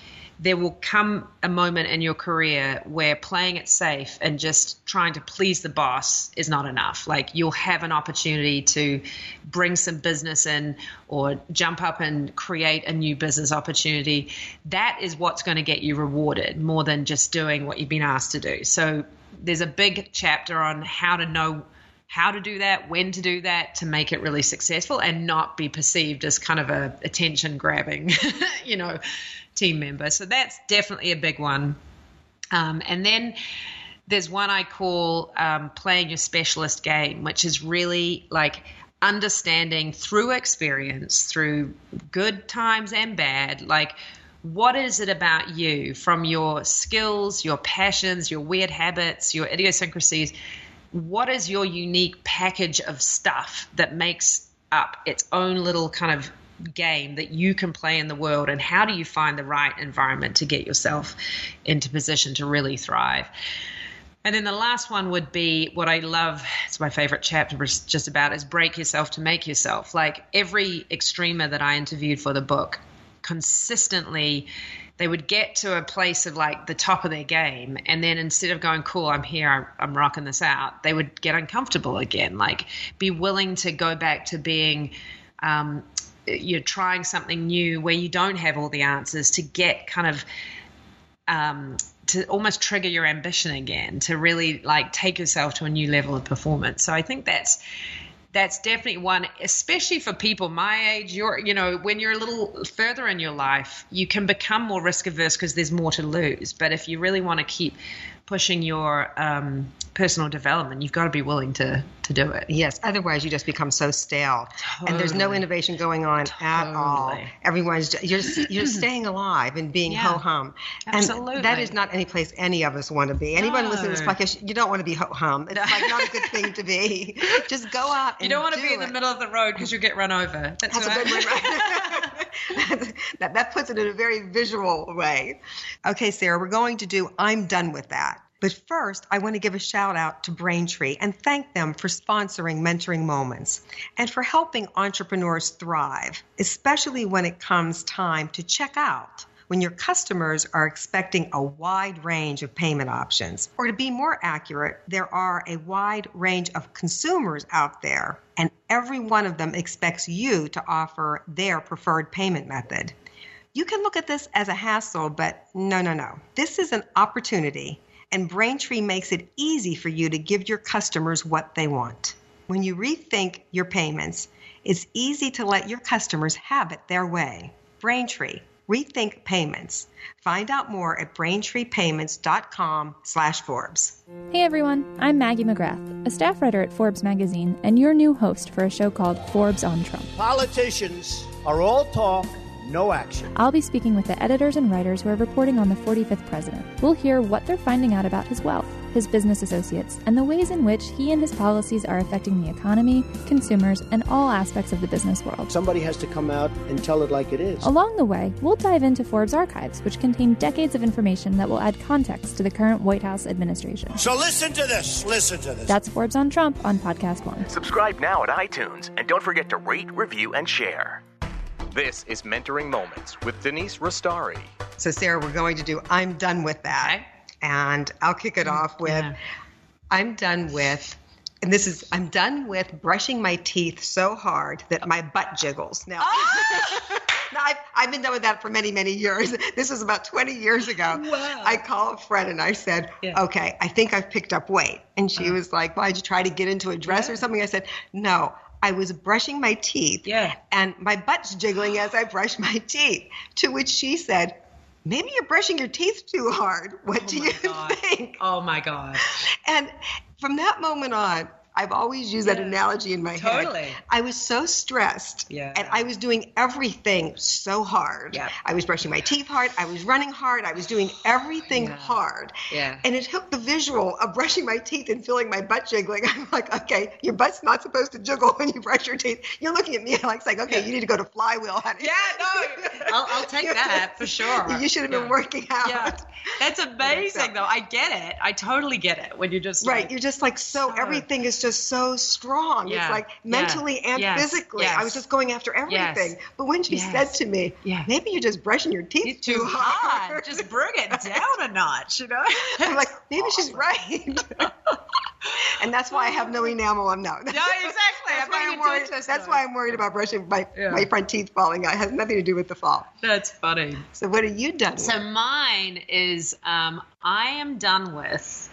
There will come a moment in your career where playing it safe and just trying to please the boss is not enough. Like you'll have an opportunity to bring some business in or jump up and create a new business opportunity. That is what's going to get you rewarded more than just doing what you've been asked to do. So there's a big chapter on how to know how to do that, when to do that to make it really successful and not be perceived as kind of a attention grabbing, you know, team member. So that's definitely a big one. Um, and then there's one I call um, playing your specialist game, which is really like understanding through experience, through good times and bad, like what is it about you from your skills, your passions, your weird habits, your idiosyncrasies? What is your unique package of stuff that makes up its own little kind of game that you can play in the world and how do you find the right environment to get yourself into position to really thrive And then the last one would be what I love. It's my favorite chapter just about is break yourself to make yourself. Like every extremer that I interviewed for the book, consistently, they would get to a place of like the top of their game, and then instead of going, "Cool, I'm here, I'm, I'm rocking this out," they would get uncomfortable again. Like be willing to go back to being. Um, you're trying something new where you don't have all the answers to get kind of um, to almost trigger your ambition again to really like take yourself to a new level of performance. So i think that's that's definitely one especially for people my age you're you know when you're a little further in your life you can become more risk averse because there's more to lose. But if you really want to keep pushing your um, personal development, you've got to be willing to to do it. Yes, otherwise you just become so stale, totally. and there's no innovation going on totally. at all. Everyone's just, you're you're staying alive and being yeah. ho hum. Absolutely, and that is not any place any of us want to be. Anyone no. listening to this podcast, you don't want to be ho hum. It's like not a good thing to be. Just go out. you don't want to be it. in the middle of the road because you get run over. That's, That's a good one, right? that that puts it in a very visual way. Okay, Sarah, we're going to do. I'm done with that. But first, I want to give a shout out to Braintree and thank them for sponsoring Mentoring Moments and for helping entrepreneurs thrive, especially when it comes time to check out when your customers are expecting a wide range of payment options. Or to be more accurate, there are a wide range of consumers out there, and every one of them expects you to offer their preferred payment method. You can look at this as a hassle, but no, no, no. This is an opportunity and Braintree makes it easy for you to give your customers what they want. When you rethink your payments, it's easy to let your customers have it their way. Braintree, rethink payments. Find out more at braintreepayments.com slash Forbes. Hey everyone, I'm Maggie McGrath, a staff writer at Forbes magazine and your new host for a show called Forbes on Trump. Politicians are all talk no action. I'll be speaking with the editors and writers who are reporting on the 45th president. We'll hear what they're finding out about his wealth, his business associates, and the ways in which he and his policies are affecting the economy, consumers, and all aspects of the business world. Somebody has to come out and tell it like it is. Along the way, we'll dive into Forbes archives, which contain decades of information that will add context to the current White House administration. So listen to this. Listen to this. That's Forbes on Trump on Podcast One. Subscribe now at iTunes and don't forget to rate, review, and share. This is Mentoring Moments with Denise Restauri. So, Sarah, we're going to do I'm Done With That. And I'll kick it off with Yeah. I'm done with, and this is I'm done with brushing my teeth so hard that my butt jiggles. Now, now I've, I've been done with that for many, many years. This was about 20 years ago. Wow. I called Fred and I said, Yeah. Uh-huh. okay, I think I've picked up weight. And she was like, why'd you try to get into a dress or something? I said, no. I was brushing my teeth, Yeah. and my butt's jiggling as I brush my teeth. To which she said, "Maybe you're brushing your teeth too hard. What oh do you God. think?" Oh my god. And from that moment on, I've always used that analogy in my head. Totally. head. I was so stressed, Yeah. and I was doing everything so hard. Yeah. I was brushing my teeth hard. I was running hard. I was doing everything Yeah. hard. Yeah. And it took the visual of brushing my teeth and feeling my butt jiggling. I'm like, okay, your butt's not supposed to jiggle when you brush your teeth. You're looking at me like saying, okay, you need to go to flywheel, honey. Yeah, no, I'll, I'll take that for sure. You should have been working out. Yeah, that's amazing though. I get it. I totally get it when you're just Right, like, you're just like so, So- everything is just so strong. Yeah, It's like yeah, mentally and yes, physically. I was just going after everything. But when she yes, said to me, yes. maybe you're just brushing your teeth too too hard. hard. Just bring it down a notch, you know. I'm like, maybe she's right. and that's why I have no enamel on no. No, exactly. That's I'm why getting I'm worried. That's why I'm worried about brushing my, Yeah. my front teeth falling out. It has nothing to do with the fall. That's funny. So what are you done So with? mine is um, I am done with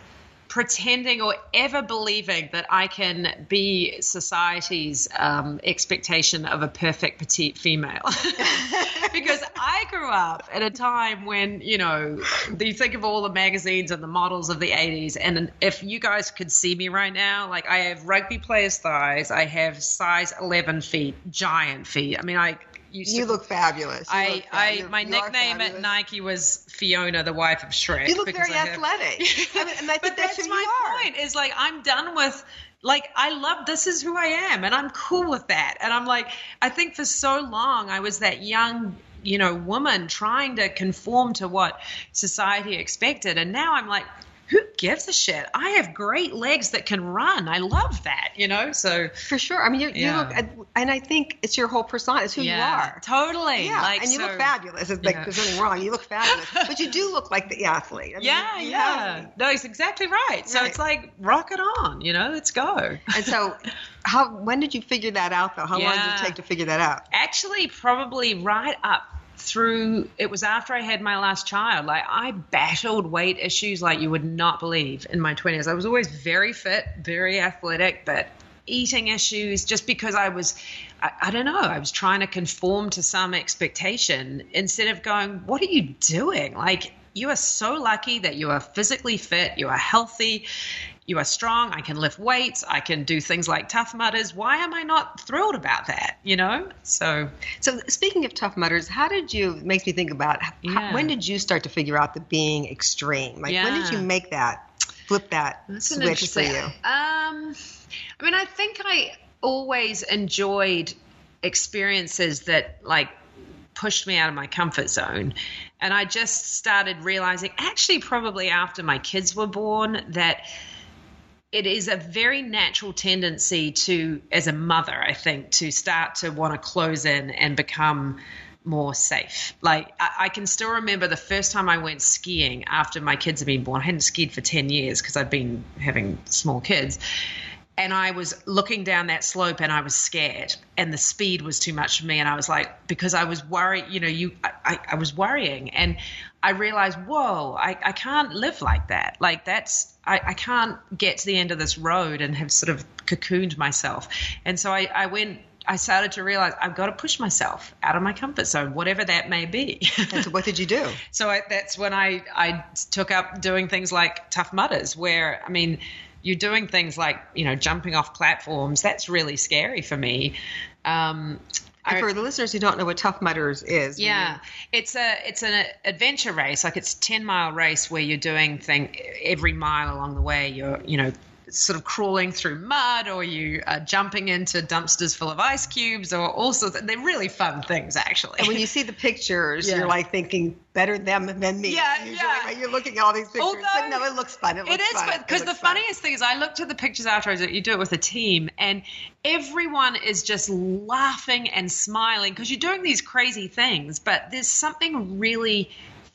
pretending or ever believing that I can be society's um, expectation of a perfect petite female. because I grew up at a time when, you know, you think of all the magazines and the models of the 80s. And if you guys could see me right now, like I have rugby players' thighs, I have size 11 feet, giant feet. I mean, I used You to look fabulous. You I, look fab- I, my you nickname at. Nike was Fiona, the wife of Shrek. You look very I athletic. I mean, and I think but that's that's my point. Is like I'm done with. Like I love this is who I am, and I'm cool with that. And I'm like, I think for so long I was that young, you know, woman trying to conform to what society expected, and now I'm like. Who gives a shit? I have great legs that can run. I love that, you know? So for sure. I mean, you, Yeah. you look, and I think it's your whole persona. It's who Yeah, you are. totally. Yeah, Like, and you so- look fabulous. It's like Yeah. there's nothing wrong. You look fabulous, but you do look like the athlete. I mean, yeah, yeah. No, it's exactly right. So Right. it's like rock it on, you know, let's go. And so, how? When did you figure that out, though? How long did it take to figure that out? Actually, probably right up through it was after I had my last child. Like I battled weight issues like you would not believe in my 20s. I was always very fit, very athletic, but eating issues just because I was I, I don't know, I was trying to conform to some expectation instead of going, what are you doing? Like you are so lucky that you are physically fit, you are healthy, you are strong, I can lift weights, I can do things like tough mudders. Why am I not thrilled about that? You know? So So speaking of tough mudders, how did you? Makes me think about how, when did you start to figure out the being extreme? Like when did you make that flip that That's switch for you? Um, I mean, I think I always enjoyed experiences that like pushed me out of my comfort zone. And I just started realizing, actually, probably after my kids were born, that it is a very natural tendency to, as a mother, I think, to start to want to close in and become more safe. Like I, I can still remember the first time I went skiing after my kids had been born. I hadn't skied for 10 years because I'd been having small kids. And I was looking down that slope and I was scared and the speed was too much for me. And I was like, because I was worried, you know, you, I, I, I was worrying and I realized, whoa, I, I can't live like that. Like that's, I, I can't get to the end of this road and have sort of cocooned myself. And so I, I went, I started to realize I've got to push myself out of my comfort zone, whatever that may be. And so what did you do? So I, that's when I, I took up doing things like Tough Mudders, where, I mean, you're doing things like, you know, jumping off platforms. That's really scary for me. Um, And for the listeners who don't know what Tough Mudders is, yeah, it's a it's an adventure race. Like it's a ten mile race where you're doing thing every mile along the way. You're you know sort of crawling through mud, or you are jumping into dumpsters full of ice cubes, or all sorts. Of, they're really fun things, actually. And when you see the pictures, Yeah. you're like thinking better them than me. Yeah, Usually yeah. when you're looking at all these pictures. but no, it looks fun. It, It looks is fun. Because the looks fun. funniest thing is I looked at the pictures afterwards. You do it with a team, and everyone is just laughing and smiling because you're doing these crazy things. But there's something really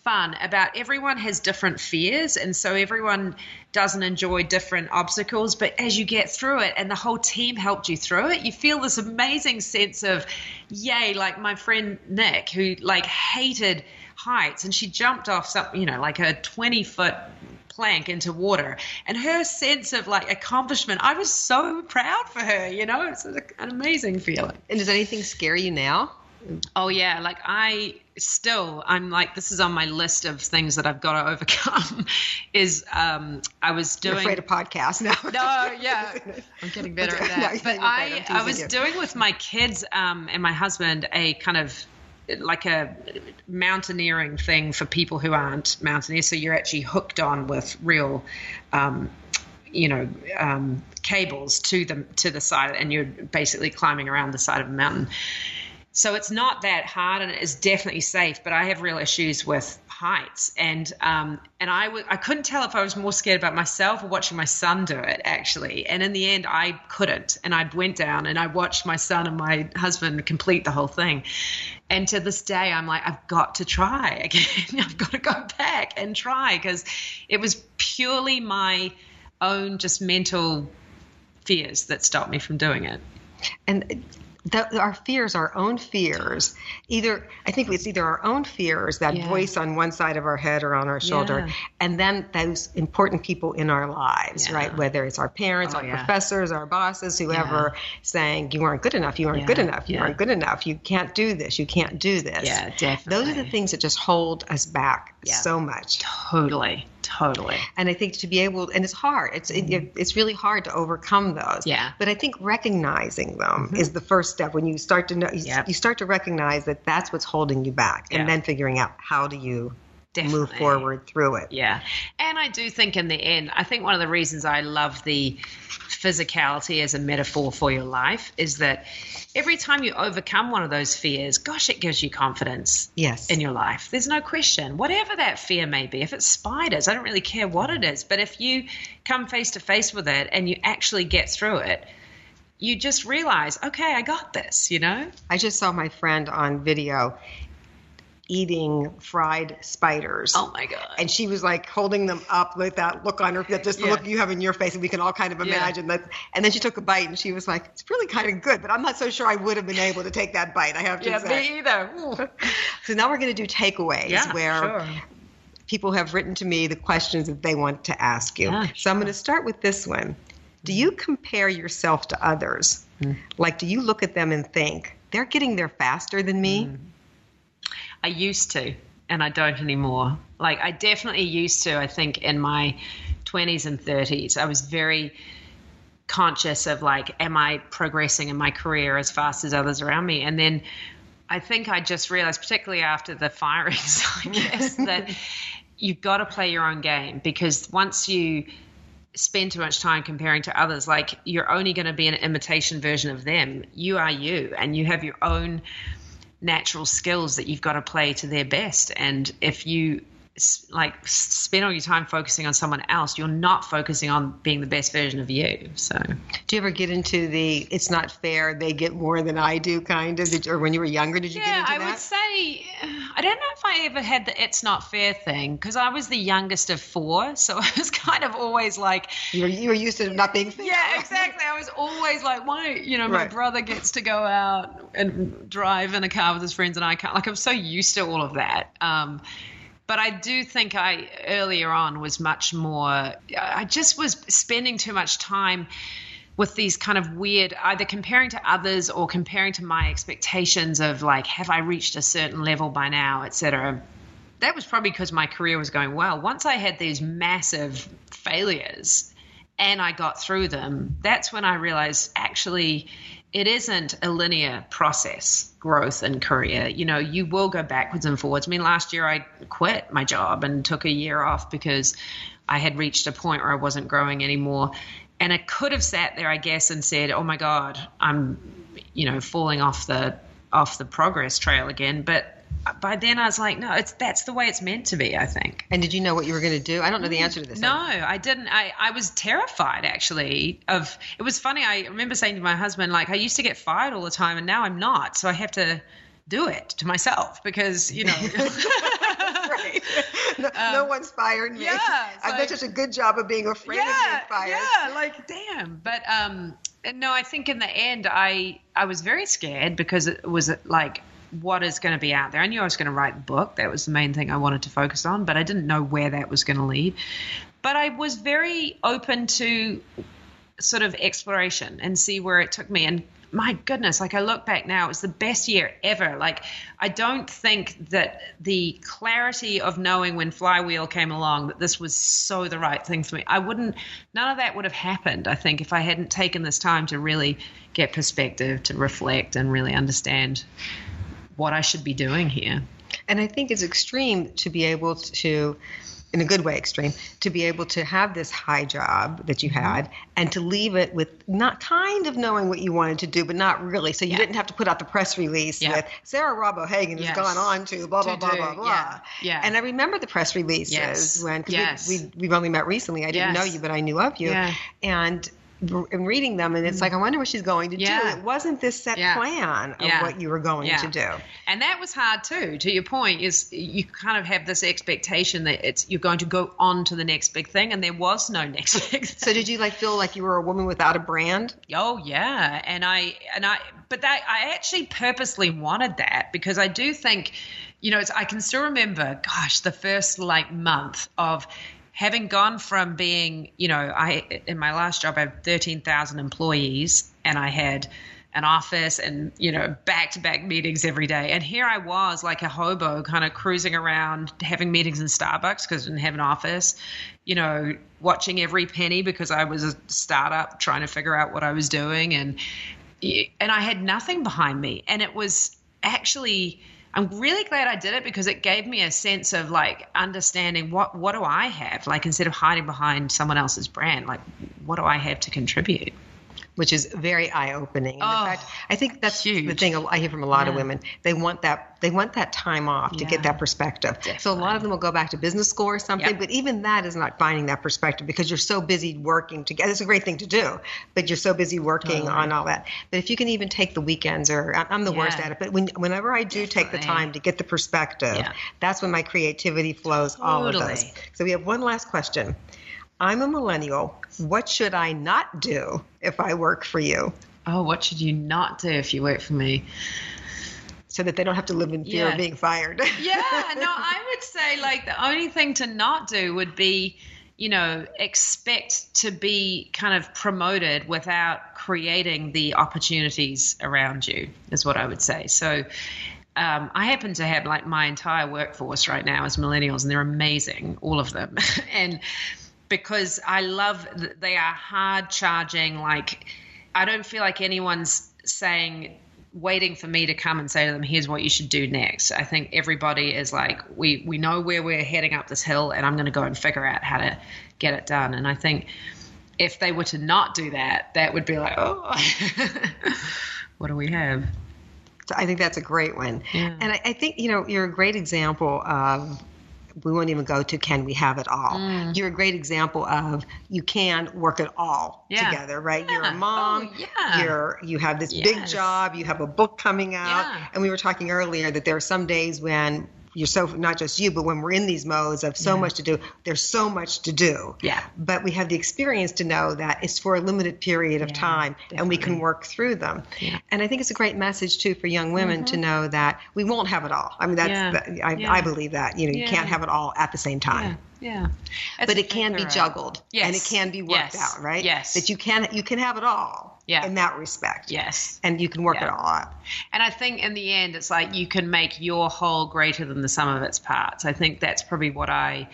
fun about everyone has different fears, and so everyone doesn't enjoy different obstacles. But as you get through it, and the whole team helped you through it, you feel this amazing sense of, yay! Like my friend Nick, who like hated heights, and she jumped off something, you know, like a 20 foot plank into water and her sense of like accomplishment i was so proud for her you know it's an amazing feeling And does anything scare you now? Oh yeah like i still i'm like this is on my list of things that i've got to overcome is um i was You're doing afraid of podcasts now. no, yeah, I'm getting better at that. you're but. I, I'm was you. doing with my kids um, and my husband a kind of like a mountaineering thing for people who aren't mountaineers. So you're actually hooked on with real, um, you know, um, cables to the to the side, and you're basically climbing around the side of a mountain. So it's not that hard, and it is definitely safe. But I have real issues with heights, and um, and I w- I couldn't tell if I was more scared about myself or watching my son do it actually. And in the end, I couldn't, and I went down and I watched my son and my husband complete the whole thing. And to this day, I'm like, I've got to try again. I've got to go back and try because it was purely my own just mental fears that stopped me from doing it. and the, our fears, our own fears, either I think it's either our own fears, that Yeah. voice on one side of our head or on our shoulder, Yeah. and then those important people in our lives, Yeah. right? Whether it's our parents, Oh, our professors, our bosses, whoever, saying you aren't good enough, you aren't good enough, you Yeah. weren't good enough, you can't do this, you can't do this. Yeah, definitely. Those are the things that just hold us back Yeah. so much. Totally, totally. And I think to be able, and it's hard. It's it, it's really hard to overcome those. Mm-hmm. Yeah. Mm-hmm. But I think recognizing them is the first step. When you start to know, you, Yep. you start to recognize that that's what's holding you back, and Yeah. then figuring out how do you move forward through it. Yeah. And I do think in the end, I think one of the reasons I love the physicality as a metaphor for your life is that every time you overcome one of those fears, gosh, it gives you confidence Yes. in your life. There's no question. Whatever that fear may be, if it's spiders, I don't really care what it is, but if you come face to face with it and you actually get through it, you just realize, okay, I got this, you know? I just saw my friend on video eating fried spiders. Oh my God. And she was like holding them up with that look on her, that just the Yeah. look you have in your face, and we can all kind of Yeah. imagine that. And then she took a bite, and she was like, "It's really kind of good, but I'm not so sure I would have been able to take that bite." I have to Yeah, say. me either. So now we're going to do takeaways, Yeah, where sure. people have written to me the questions that they want to ask you. Yeah, so I'm going to start with this one. Do you compare yourself to others? Mm. Like, do you look at them and think they're getting there faster than me? Mm. I used to, and I don't anymore. Like, I definitely used to, I think, in my 20s and 30s. I was very conscious of, like, am I progressing in my career as fast as others around me? And then I think I just realized, particularly after the firings, I guess, that you've got to play your own game because once you spend too much time comparing to others, like you're only going to be an imitation version of them. You are you, and you have your own natural skills that you've got to play to their best. And if you like spend all your time focusing on someone else, you're not focusing on being the best version of you. So Do you ever get into the "it's not fair"? They get more than I do, kind of. Did, or when you were younger, did you get yeah, into I that? would say I don't know if I ever had the "it's not fair" thing because I was the youngest of four, so I was kind of always like. you were, you were used to not being fair. Yeah, exactly. I was always like, why, you know, my Right. brother gets to go out and drive in a car with his friends and I can't. Like, I'm so used to all of that. Um, but I do think I earlier on was much more, I just was spending too much time with these kind of weird either comparing to others or comparing to my expectations of like have i reached a certain level by now etc that was probably because my career was going well. Once i had these massive failures and i got through them that's when i realized actually it isn't a linear process growth and career. You know you will go backwards and forwards. I mean last year i quit my job and took a year off because i had reached a point where i wasn't growing anymore. And I could have sat there, I guess, and said, "Oh my God, I'm, you know, falling off the off the progress trail again." But by then, I was like, "No, it's that's the way it's meant to be." I think. And did you know what you were going to do? I don't know the answer to this. No, I didn't. I, I was terrified actually. Of it was funny. I remember saying to my husband, like, I used to get fired all the time, and now I'm not. So I have to do it to myself because you know. right. No, no one's fired me. Um, yeah, I've done such a good job of being afraid of being fired. Yeah, like damn. But um, no, I think in the end, I I was very scared because it was like what is going to be out there. I knew I was going to write a book. That was the main thing I wanted to focus on, but I didn't know where that was going to lead. But I was very open to sort of exploration and see where it took me. And my goodness, like I look back now, it was the best year ever. Like I don't think that the clarity of knowing when Flywheel came along that this was so the right thing for me. I wouldn't, none of that would have happened, I think, if I hadn't taken this time to really get perspective, to reflect and really understand what I should be doing here. And I think it's extreme to be able to, in a good way, extreme, to be able to have this high job that you Mm-hmm. had and to leave it with not kind of knowing what you wanted to do, but not really. So you didn't have to put out the press release Yeah. with Sarah Robb O'Hagan Yes. has gone on to blah, blah, To blah, do- blah, blah. yeah, yeah. And I remember the press releases Yes. when, because Yes. we, we, we've only met recently. I didn't Yes. know you, but I knew of you. Yeah. And and reading them, and it's like, I wonder what she's going to Yeah. do. It wasn't this set Yeah. plan of Yeah. what you were going to do. And that was hard too. To your point, is you kind of have this expectation that it's you're going to go on to the next big thing, and there was no next big thing. So did you like feel like you were a woman without a brand? Oh yeah, and I and I, but that I actually purposely wanted that because I do think, you know, it's, I can still remember, gosh, the first like month of having gone from being, you know, I in my last job I had thirteen thousand employees, and I had an office and you know back to back meetings every day. And here i was like a hobo kind of cruising around having meetings in starbucks because i didn't have an office you know watching every penny because i was a startup trying to figure out what i was doing. And and i had nothing behind me. And it was actually I'm really glad I did it because it gave me a sense of like understanding what what do I have? Like instead of hiding behind someone else's brand like what do I have to contribute which is very eye opening. Oh, in fact, I think that's huge. the thing I hear from a lot of women. They want that they want that time off to get that perspective. So a lot of them will go back to business school or something, but even that is not finding that perspective because you're so busy working together. It's a great thing to do, but you're so busy working Totally. on all that. But if you can even take the weekends, or I'm the worst at it, but when, whenever I do take the time to get the perspective, Yeah. that's when my creativity flows. All of. Totally. So we have one last question. I'm a millennial. What should I not do if I work for you? oh what should you not do if you work for me So that they don't have to live in fear Yeah. of being fired. yeah, no, I would say like the only thing to not do would be, you know, expect to be kind of promoted without creating the opportunities around you, is what I would say. So, um, I happen to have like my entire workforce right now as millennials, and they're amazing, all of them. and because I love, th- they are hard charging, like, I don't feel like anyone's saying, waiting for me to come and say to them, here's what you should do next. I think everybody is like, we, we know where we're heading up this hill, and I'm going to go and figure out how to get it done. And I think if they were to not do that, that would be like, oh, what do we have? So I think that's a great one. Yeah. And I, I think, you know, you're a great example of we won't even go to can we have it all. Mm. You're a great example of you can work it all Yeah. together, right? You're a mom. Oh, yeah. You're you have this big job, you have a book coming out. Yeah. And we were talking earlier that there are some days when you're so not just you, but when we're in these modes of so much to do, there's so much to do. Yeah. But we have the experience to know that it's for a limited period of Yeah, time and we can work through them. Yeah. And I think it's a great message too for young women to know that we won't have it all. I mean, that's Yeah. that, I, Yeah. I believe that you know you can't have it all at the same time. Yeah. yeah. But it can be That's juggled, Yes. and it can be worked Yes. out, right? Yes. That you can you can have it all, Yeah. In that respect, Yes. and you can work Yeah. it all out. And I think in the end, it's like you can make your whole greater than the sum of its parts. I think that's probably what I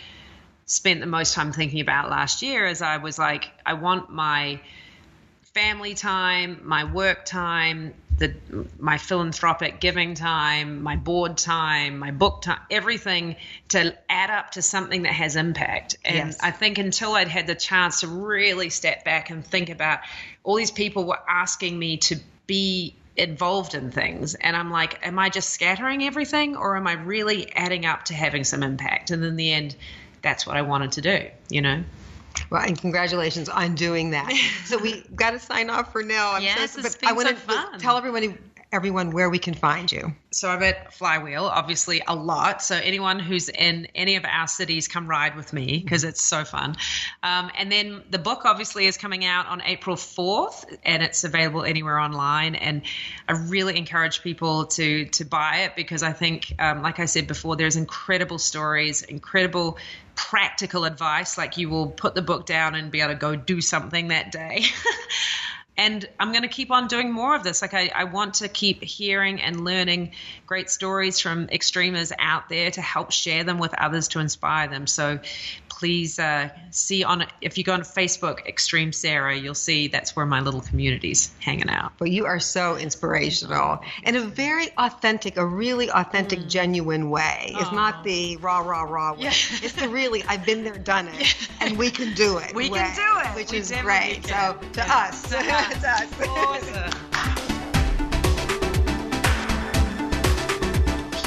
spent the most time thinking about last year as I was like, I want my family time, my work time, the my philanthropic giving time, my board time, my book time, everything to add up to something that has impact. And Yes. I think until I'd had the chance to really step back and think about all these people were asking me to be involved in things and I'm like am I just scattering everything or am I really adding up to having some impact and in the end that's what I wanted to do you know Well, and congratulations on doing that. so we got to sign off for now. I'm Yes, so, but been I want so to fun. tell everybody everyone where we can find you. So I'm at Flywheel, obviously a lot. So anyone who's in any of our cities, come ride with me because it's so fun. Um, and then the book obviously is coming out on April 4th, and it's available anywhere online. And I really encourage people to to buy it because I think, um, like I said before, there's incredible stories, incredible practical advice. Like you will put the book down and be able to go do something that day. and I'm going to keep on doing more of this. Like I, I want to keep hearing and learning great stories from extremers out there to help share them with others to inspire them. So please uh, see on if you go on Facebook, Extreme Sarah, you'll see that's where my little community's hanging out. Well, you are so inspirational in a very authentic, a really authentic, genuine way. It's not the rah rah rah way. It's the really I've been there, done it, and we can do it. We way, can do it. which We is great. So to to us.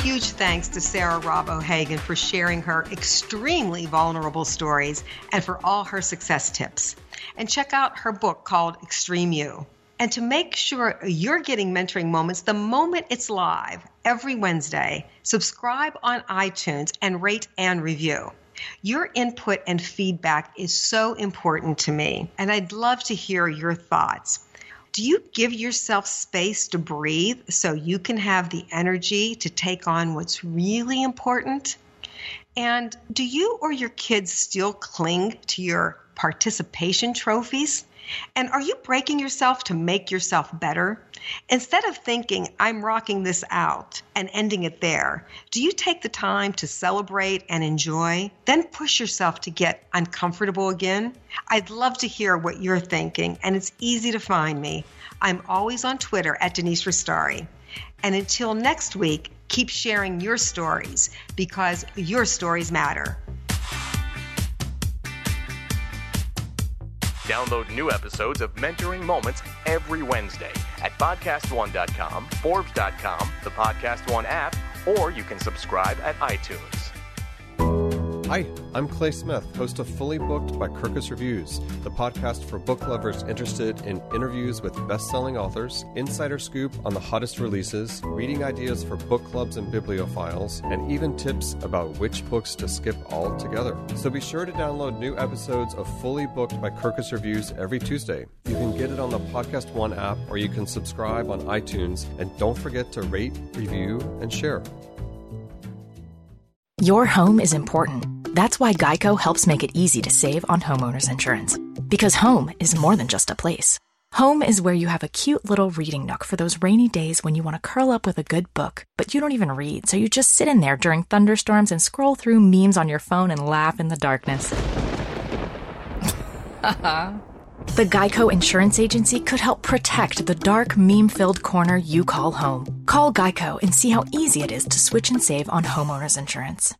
Huge thanks to Sarah Robb O'Hagan for sharing her extremely vulnerable stories and for all her success tips. And check out her book called Extreme You. And to make sure you're getting mentoring moments the moment it's live every Wednesday, subscribe on iTunes and rate and review. Your input and feedback is so important to me, and I'd love to hear your thoughts. Do you give yourself space to breathe so you can have the energy to take on what's really important? And do you or your kids still cling to your participation trophies? And are you breaking yourself to make yourself better? Instead of thinking, I'm rocking this out and ending it there, do you take the time to celebrate and enjoy, then push yourself to get uncomfortable again? I'd love to hear what you're thinking, and it's easy to find me. I'm always on Twitter at Denise Restauri. And until next week, Keep sharing your stories because your stories matter. Download new episodes of Mentoring Moments every Wednesday at podcastone.com, Forbes.com, the Podcast One app, or you can subscribe at iTunes. Hi, I'm Clay Smith, host of Fully Booked by Kirkus Reviews, the podcast for book lovers interested in interviews with best selling authors, insider scoop on the hottest releases, reading ideas for book clubs and bibliophiles, and even tips about which books to skip altogether. So be sure to download new episodes of Fully Booked by Kirkus Reviews every Tuesday. You can get it on the Podcast One app or you can subscribe on iTunes, and don't forget to rate, review, and share. Your home is important. That's why Geico helps make it easy to save on homeowners insurance. Because home is more than just a place. Home is where you have a cute little reading nook for those rainy days when you want to curl up with a good book, but you don't even read, so you just sit in there during thunderstorms and scroll through memes on your phone and laugh in the darkness. the Geico Insurance Agency could help protect the dark, meme filled corner you call home. Call Geico and see how easy it is to switch and save on homeowners insurance.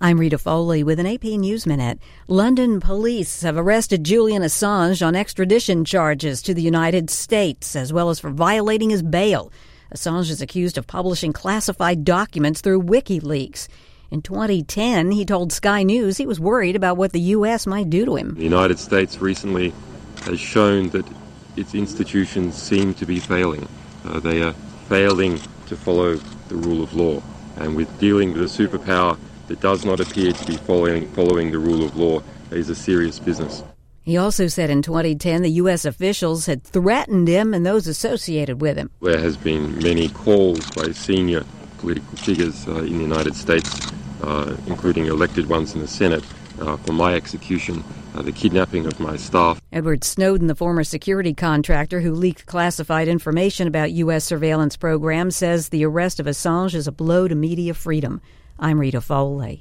I'm Rita Foley with an AP News Minute. London police have arrested Julian Assange on extradition charges to the United States, as well as for violating his bail. Assange is accused of publishing classified documents through WikiLeaks. In 2010, he told Sky News he was worried about what the U.S. might do to him. The United States recently has shown that its institutions seem to be failing. Uh, they are failing to follow the rule of law. And with dealing with a superpower that does not appear to be following, following the rule of law is a serious business. He also said in 2010 the U.S. officials had threatened him and those associated with him. There has been many calls by senior political figures uh, in the United States, uh, including elected ones in the Senate, uh, for my execution, uh, the kidnapping of my staff. Edward Snowden, the former security contractor who leaked classified information about U.S. surveillance programs, says the arrest of Assange is a blow to media freedom. I'm Rita Foley.